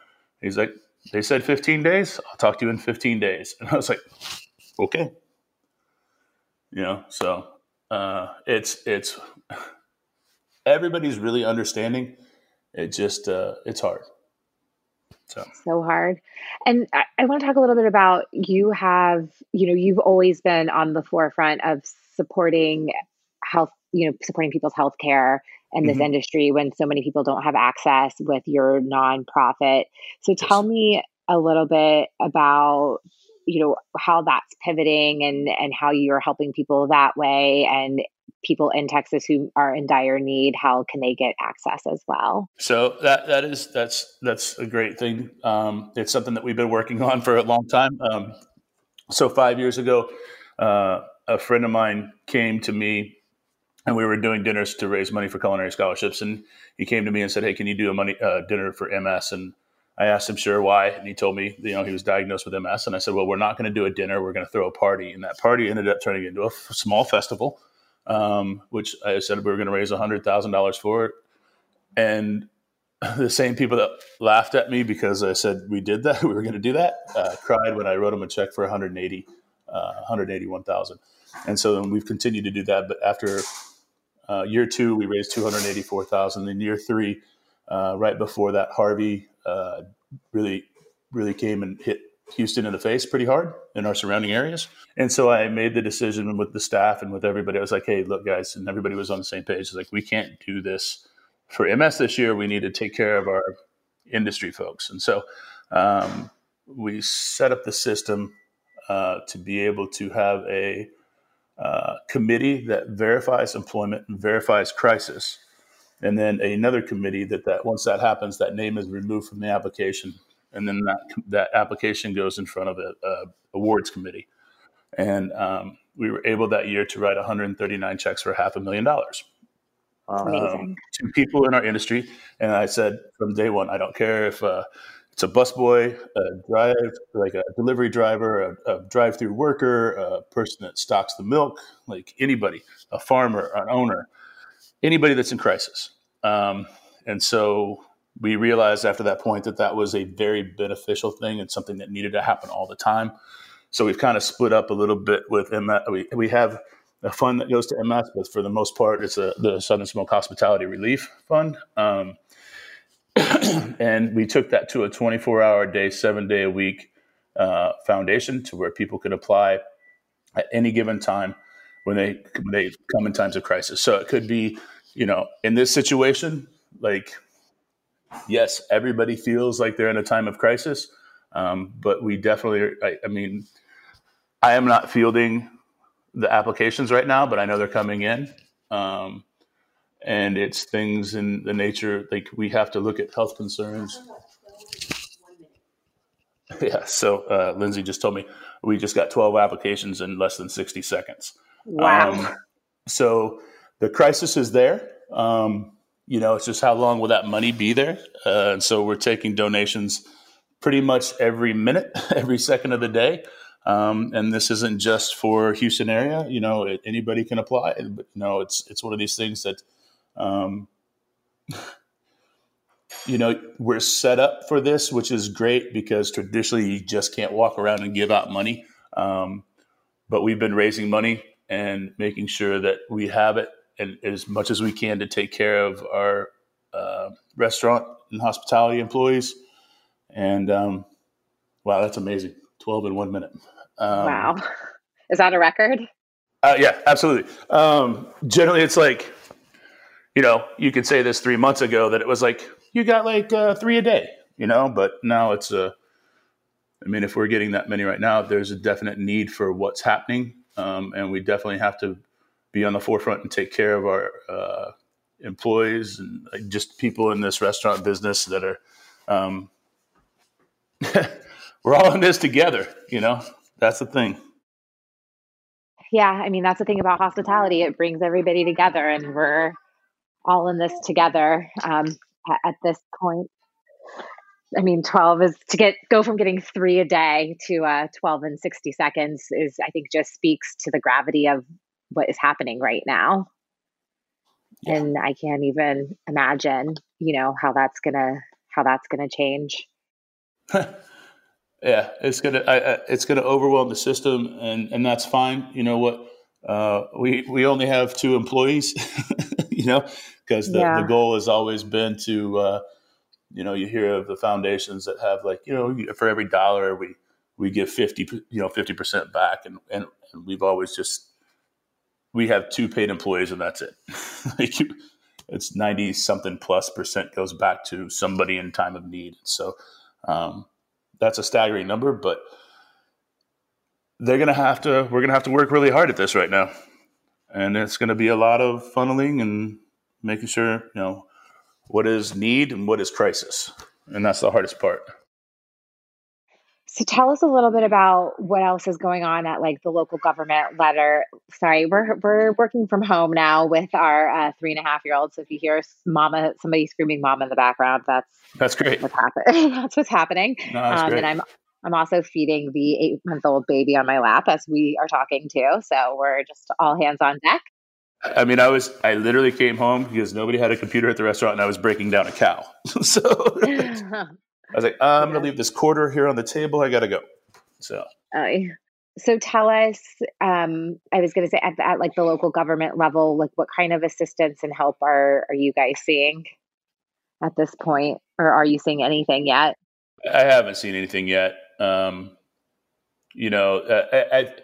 he's like, "They said 15 days. I'll talk to you in 15 days." And I was like, "Okay." You know, so uh, it's it's everybody's really understanding. It just uh, it's hard. So. so hard. And I, I want to talk a little bit about you have, you know, you've always been on the forefront of supporting health, you know, supporting people's health care in this mm-hmm. industry when so many people don't have access with your nonprofit. So tell me a little bit about you know how that's pivoting and and how you're helping people that way and people in Texas who are in dire need, how can they get access as well? So that that is that's that's a great thing. Um, it's something that we've been working on for a long time. Um, so five years ago, uh, a friend of mine came to me, and we were doing dinners to raise money for culinary scholarships. And he came to me and said, "Hey, can you do a money uh, dinner for MS?" And I asked him, "Sure, why?" And he told me, you know, he was diagnosed with MS. And I said, "Well, we're not going to do a dinner. We're going to throw a party." And that party ended up turning into a f- small festival um, which I said we were going to raise $100,000 for it. And the same people that laughed at me because I said we did that, we were going to do that, uh, cried when I wrote them a check for 180, uh, 181,000. And so we've continued to do that. But after uh, year two, we raised 284,000. In year three, uh, right before that, Harvey uh, really, really came and hit Houston in the face pretty hard in our surrounding areas. And so I made the decision with the staff and with everybody. I was like, hey, look, guys, and everybody was on the same page. Like, we can't do this for MS this year. We need to take care of our industry folks. And so um, we set up the system uh, to be able to have a uh, committee that verifies employment and verifies crisis. And then another committee that, that once that happens, that name is removed from the application and then that that application goes in front of a, a awards committee. And um, we were able that year to write 139 checks for half a million dollars um, to people in our industry. And I said from day one, I don't care if uh, it's a busboy, a drive like a delivery driver, a, a drive-through worker, a person that stocks the milk, like anybody, a farmer, an owner, anybody that's in crisis. Um, and so we realized after that point that that was a very beneficial thing and something that needed to happen all the time. So we've kind of split up a little bit with MS. We, we have a fund that goes to MS, but for the most part, it's a, the Southern Smoke Hospitality Relief Fund. Um, and we took that to a 24 hour day, seven day a week uh, foundation to where people could apply at any given time when they, when they come in times of crisis. So it could be, you know, in this situation, like yes, everybody feels like they're in a time of crisis, um, but we definitely, I, I, mean, I am not fielding the applications right now, but I know they're coming in. Um, and it's things in the nature like we have to look at health concerns. Yeah. So uh, Lindsay just told me we just got 12 applications in less than 60 seconds. Wow. Um, so the crisis is there. Um, you know, it's just how long will that money be there? Uh, and so we're taking donations pretty much every minute, every second of the day. Um, and this isn't just for Houston area. You know, it, anybody can apply. But you know, it's it's one of these things that, um, you know, we're set up for this, which is great because traditionally you just can't walk around and give out money. Um, but we've been raising money and making sure that we have it and as much as we can to take care of our uh, restaurant and hospitality employees. And um, wow, that's amazing. 12 in one minute. Um, wow. Is that a record? Uh, yeah, absolutely. Um, generally, it's like, you know, you could say this three months ago that it was like, you got like uh, three a day, you know, but now it's a, uh, I mean, if we're getting that many right now, there's a definite need for what's happening. Um, and we definitely have to be on the forefront and take care of our uh, employees and just people in this restaurant business that are, um, we're all in this together, you know, that's the thing. Yeah. I mean, that's the thing about hospitality. It brings everybody together and we're all in this together um, at, at this point. I mean, 12 is to get go from getting three a day to uh, 12 in 60 seconds is, I think, just speaks to the gravity of what is happening right now. Yeah. And I can't even imagine, you know, how that's gonna how that's gonna change. yeah, it's gonna I, I, it's gonna overwhelm the system, and and that's fine. You know what? Uh, we we only have two employees, know, because the, yeah. the goal has always been to, uh, you know, you hear of the foundations that have like, you know, for every dollar we we give fifty, you know, fifty percent back, and, and and we've always just we have two paid employees and that's it. like it's 90 something plus percent goes back to somebody in time of need. So um, that's a staggering number, but they're going to have to, we're going to have to work really hard at this right now. And it's going to be a lot of funneling and making sure, you know, what is need and what is crisis. And that's the hardest part. So tell us a little bit about what else is going on at like the local government letter. Sorry, we're we're working from home now with our uh, three and a half year old. So if you hear mama somebody screaming "mom" in the background, that's that's great. What's happening? that's what's happening. No, that's um, and I'm I'm also feeding the eight month old baby on my lap as we are talking too. So we're just all hands on deck. I mean, I was I literally came home because nobody had a computer at the restaurant, and I was breaking down a cow. so I was like, I'm going to leave this quarter here on the table. I got to go. So. Uh, so tell us, um, I was going to say at, at like the local government level, like what kind of assistance and help are, are you guys seeing at this point? Or are you seeing anything yet? I haven't seen anything yet. Um, you know, uh, I, I,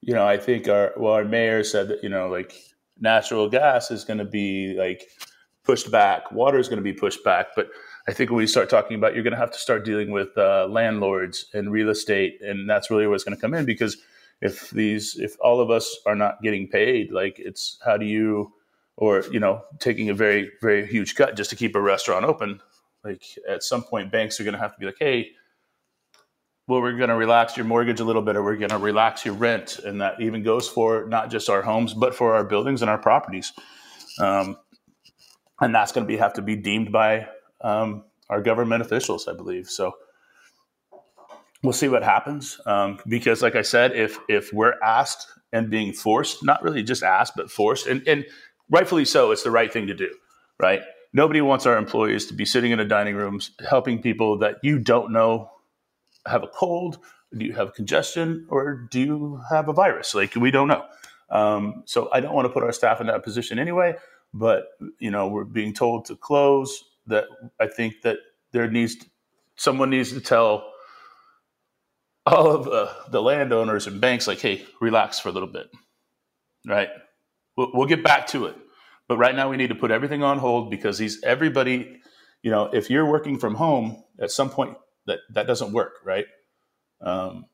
you know, I think our, well, our mayor said that, you know, like natural gas is going to be like pushed back. Water is going to be pushed back, but I think when we start talking about, you're going to have to start dealing with uh, landlords and real estate, and that's really where it's going to come in. Because if these, if all of us are not getting paid, like it's how do you, or you know, taking a very very huge cut just to keep a restaurant open. Like at some point, banks are going to have to be like, hey, well, we're going to relax your mortgage a little bit, or we're going to relax your rent, and that even goes for not just our homes, but for our buildings and our properties. Um, and that's going to be have to be deemed by um, our government officials, I believe. So we'll see what happens. Um, because, like I said, if if we're asked and being forced, not really just asked, but forced, and, and rightfully so, it's the right thing to do, right? Nobody wants our employees to be sitting in a dining room helping people that you don't know have a cold, do you have congestion, or do you have a virus? Like we don't know. Um, so I don't want to put our staff in that position anyway. But you know, we're being told to close that I think that there needs to, someone needs to tell all of uh, the landowners and banks like, hey, relax for a little bit, right? We'll, we'll get back to it, but right now we need to put everything on hold because these everybody, you know, if you're working from home at some point, that that doesn't work, right? Um,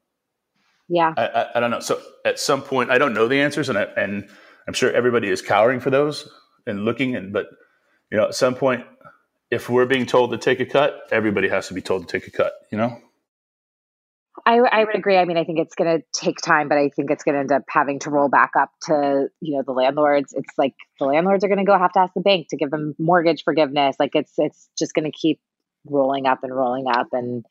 yeah, I, I, I don't know. So at some point, I don't know the answers, and I, and I'm sure everybody is cowering for those and looking, and but you know, at some point, if we're being told to take a cut, everybody has to be told to take a cut, you know? I, I would agree. I mean, I think it's going to take time, but I think it's going to end up having to roll back up to you know the landlords. It's like the landlords are going to go have to ask the bank to give them mortgage forgiveness. Like it's it's just going to keep rolling up and rolling up, and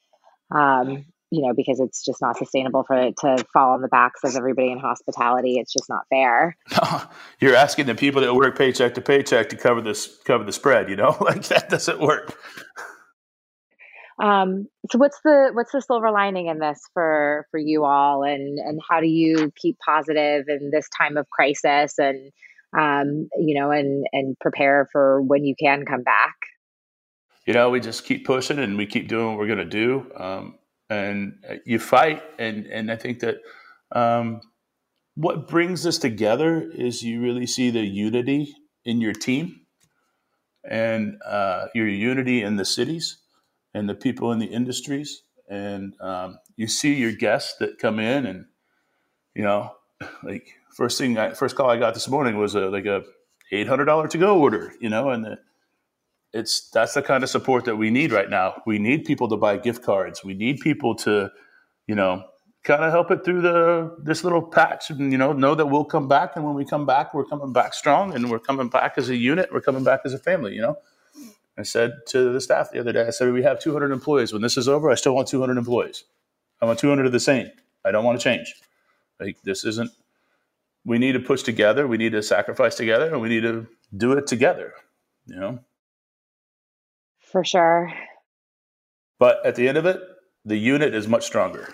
um, you know because it's just not sustainable for it to fall on the backs of everybody in hospitality. It's just not fair. You're asking the people that work paycheck to paycheck to cover this cover the spread. You know, like that doesn't work. Um, so what's the what's the silver lining in this for for you all, and and how do you keep positive in this time of crisis, and um, you know, and and prepare for when you can come back? You know, we just keep pushing and we keep doing what we're going to do, um, and you fight, and and I think that. Um, what brings us together is you really see the unity in your team and uh, your unity in the cities and the people in the industries. And um, you see your guests that come in, and you know, like first thing, I, first call I got this morning was a like a eight hundred dollar to go order. You know, and the, it's that's the kind of support that we need right now. We need people to buy gift cards. We need people to, you know, kind of help it through the this little patch and you know know that we'll come back and when we come back we're coming back strong and we're coming back as a unit we're coming back as a family you know I said to the staff the other day, I said, we have 200 employees. When this is over, I still want 200 employees. I want 200 of the same. I don't want to change. Like, this isn't, we need to push together. We need to sacrifice together and we need to do it together, you know? For sure. But at the end of it, the unit is much stronger.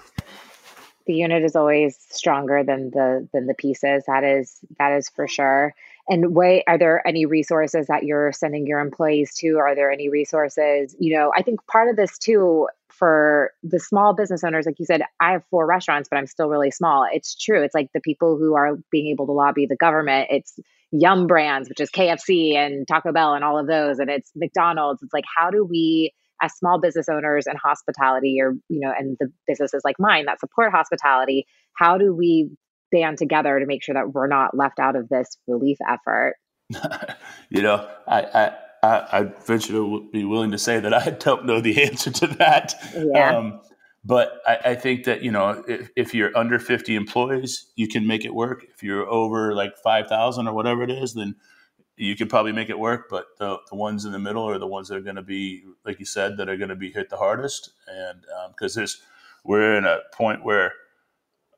The unit is always stronger than the than the pieces. That is that is for sure. And way are there any resources that you're sending your employees to? Are there any resources? You know, I think part of this too for the small business owners, like you said, I have four restaurants, but I'm still really small. It's true. It's like the people who are being able to lobby the government. It's Yum Brands, which is KFC and Taco Bell and all of those, and it's McDonald's. It's like, how do we, as small business owners and hospitality, or you know, and the businesses like mine that support hospitality, how do we band together to make sure that we're not left out of this relief effort? you know, I, I I, I venture to be willing to say that I don't know the answer to that. Yeah. Um, but I, I, think that you know, if, if, you're under 50 employees, you can make it work. If you're over like 5,000 or whatever it is, then you could probably make it work. But the, the ones in the middle are the ones that are going to be, like you said, that are going to be hit the hardest. And because um, there's, we're in a point where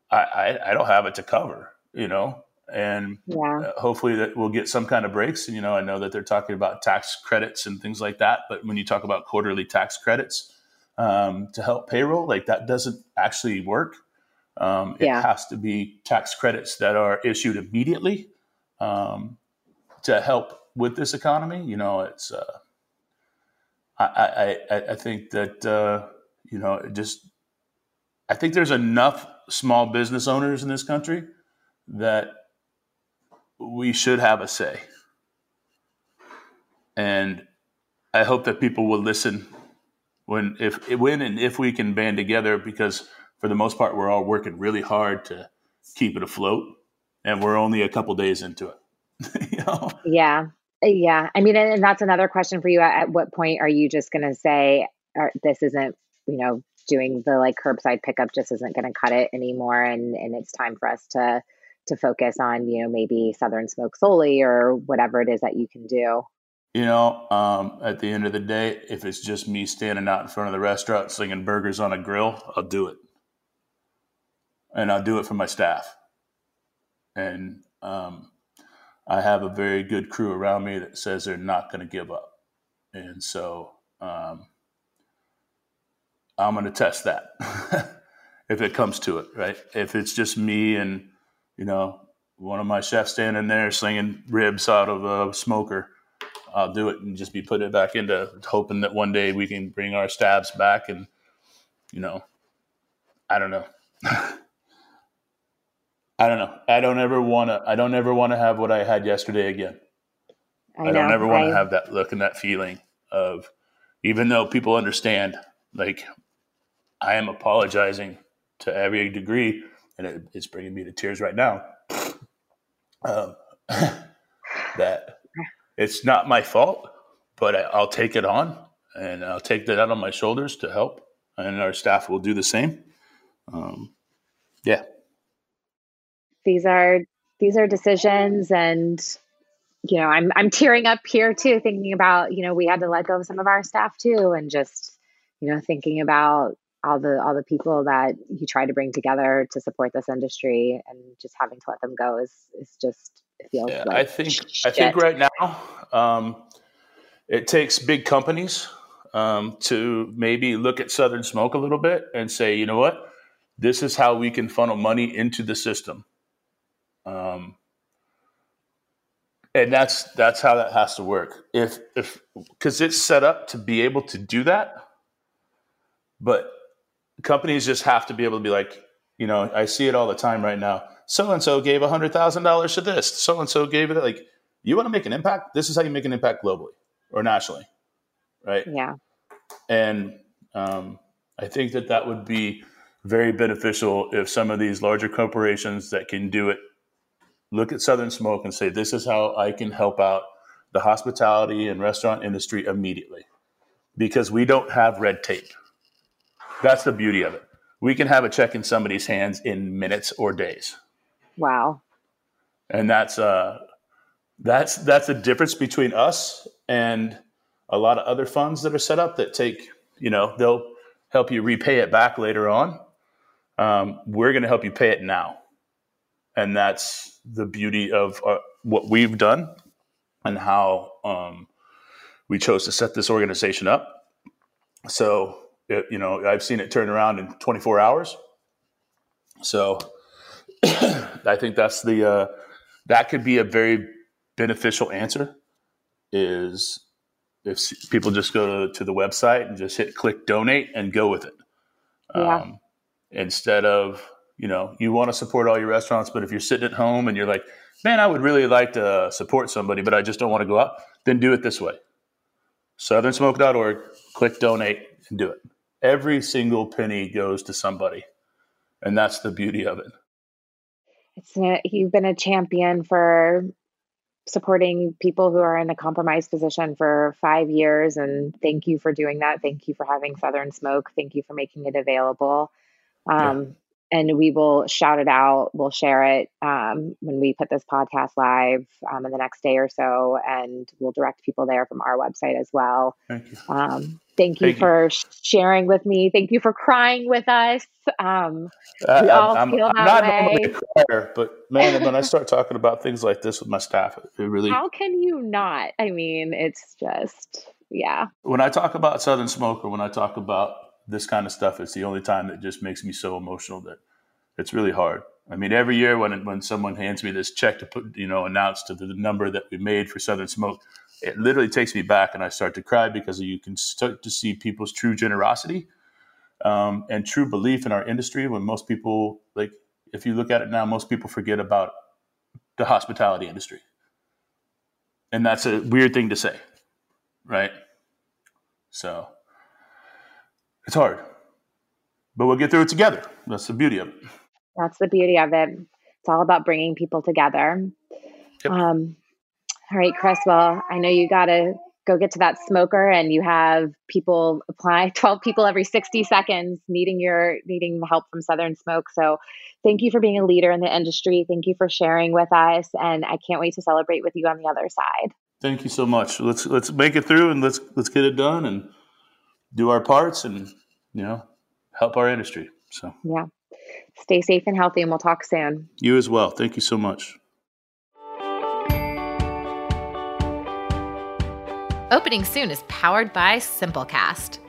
I, I, I don't have it to cover, you know, and yeah. uh, hopefully that we'll get some kind of breaks. And, you know, I know that they're talking about tax credits and things like that, but when you talk about quarterly tax credits um, to help payroll, like that doesn't actually work. Um, it yeah. has to be tax credits that are issued immediately um, to help with this economy. You know, it's uh, I, I I think that uh, you know just I think there's enough small business owners in this country that we should have a say. And I hope that people will listen when if when and if we can band together because for the most part we're all working really hard to keep it afloat and we're only a couple days into it. you know? Yeah. Yeah. I mean and that's another question for you at, what point are you just going to say this isn't, you know, doing the like curbside pickup just isn't going to cut it anymore and and it's time for us to to focus on you know maybe southern smoke solely or whatever it is that you can do you know um, at the end of the day if it's just me standing out in front of the restaurant slinging burgers on a grill i'll do it. And i'll do it for my staff. And um, i have a very good crew around me that says they're not going to give up. And so um, I'm going to test that if it comes to it, right? If it's just me and, you know, one of my chefs standing there slinging ribs out of a smoker, I'll do it and just be putting it back into hoping that one day we can bring our stabs back. And, you know, I don't know. I don't know. I don't ever want to, I don't ever want to have what I had yesterday again. I, I don't ever want to have that look and that feeling of, even though people understand, like I am apologizing to every degree, and it, it's bringing me to tears right now. Um, that it's not my fault, but I, will take it on, and I'll take that out on my shoulders to help, and our staff will do the same. Um, yeah, these are these are decisions, and you know, I'm I'm tearing up here too, thinking about you know we had to let go of some of our staff too, and just you know thinking about all the all the people that you try to bring together to support this industry and just having to let them go is is just yeah, like I think shit. I think right now um, it takes big companies um, to maybe look at Southern Smoke a little bit and say, you know what, this is how we can funnel money into the system. Um, and that's that's how that has to work. If if because it's set up to be able to do that, but companies just have to be able to be like, you know, I see it all the time right now. So and so gave hundred thousand dollars to this. So and so gave it like. You want to make an impact? This is how you make an impact globally or nationally, right? yeah And um, I think that that would be very beneficial if some of these larger corporations that can do it look at Southern Smoke and say, this is how I can help out the hospitality and restaurant industry immediately because we don't have red tape. That's the beauty of it. We can have a check in somebody's hands in minutes or days. Wow And that's uh that's that's a difference between us and a lot of other funds that are set up that take, you know, they'll help you repay it back later on. Um, we're going to help you pay it now. And that's the beauty of uh, what we've done and how um, we chose to set this organization up. So, it, you know, I've seen it turn around in 24 hours. So I think that's the, uh, that could be a very beneficial answer is if people just go to, to the website and just hit click donate and go with it. Yeah. Um, instead of, you know, you want to support all your restaurants, but if you're sitting at home and you're like, man, I would really like to support somebody, but I just don't want to go out, then do it this way. SouthernSmoke.org, click donate and do it. Every single penny goes to somebody. And that's the beauty of it. It's you've been a champion for supporting people who are in a compromised position for five years and thank you for doing that. Thank you for having southern smoke. Thank you for making it available. Um, and we will shout it out. We'll share it um, when we put this podcast live um, in the next day or so and we'll direct people there from our website as well. Thank you. Thank you Thank for sh- sharing with me thank you for crying with us um, I, We all I'm, feel I'm that not way. normally a crier, but man, when I start talking about things like this with my staff, it really. how can you not i mean it's just yeah When I talk about Southern Smoke or when I talk about this kind of stuff, it's the only time that just makes me so emotional that it's really hard. I mean, every year when when someone hands me this check to put, you know, announce to the number that we made for Southern Smoke, it literally takes me back, and I start to cry because you can start to see people's true generosity um, and true belief in our industry. When most people, like, if you look at it now, most people forget about the hospitality industry, and that's a weird thing to say, right? So it's hard, but we'll get through it together. That's the beauty of it. That's the beauty of it. It's all about bringing people together. Yep. Um, all right, Chris. Well, I know you got to go get to that smoker, and you have people apply. Twelve people every sixty seconds needing your needing help from Southern Smoke. So, thank you for being a leader in the industry. Thank you for sharing with us, and I can't wait to celebrate with you on the other side. Thank you so much. Let's let's make it through and let's let's get it done and do our parts and you know help our industry. So Yeah. Stay safe and healthy, and we'll talk soon. you as well. Thank you so much. Opening soon is powered by Simplecast.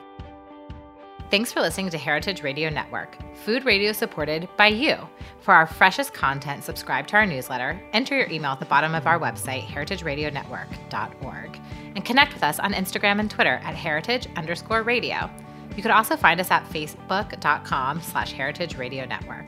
Thanks for listening to Heritage Radio Network, food radio supported by you. For our freshest content, subscribe to our newsletter, enter your email at the bottom of our website, heritageradionetwork.org, and connect with us on Instagram and Twitter at heritage underscore radio. You could also find us at facebook.com slash heritage radio network.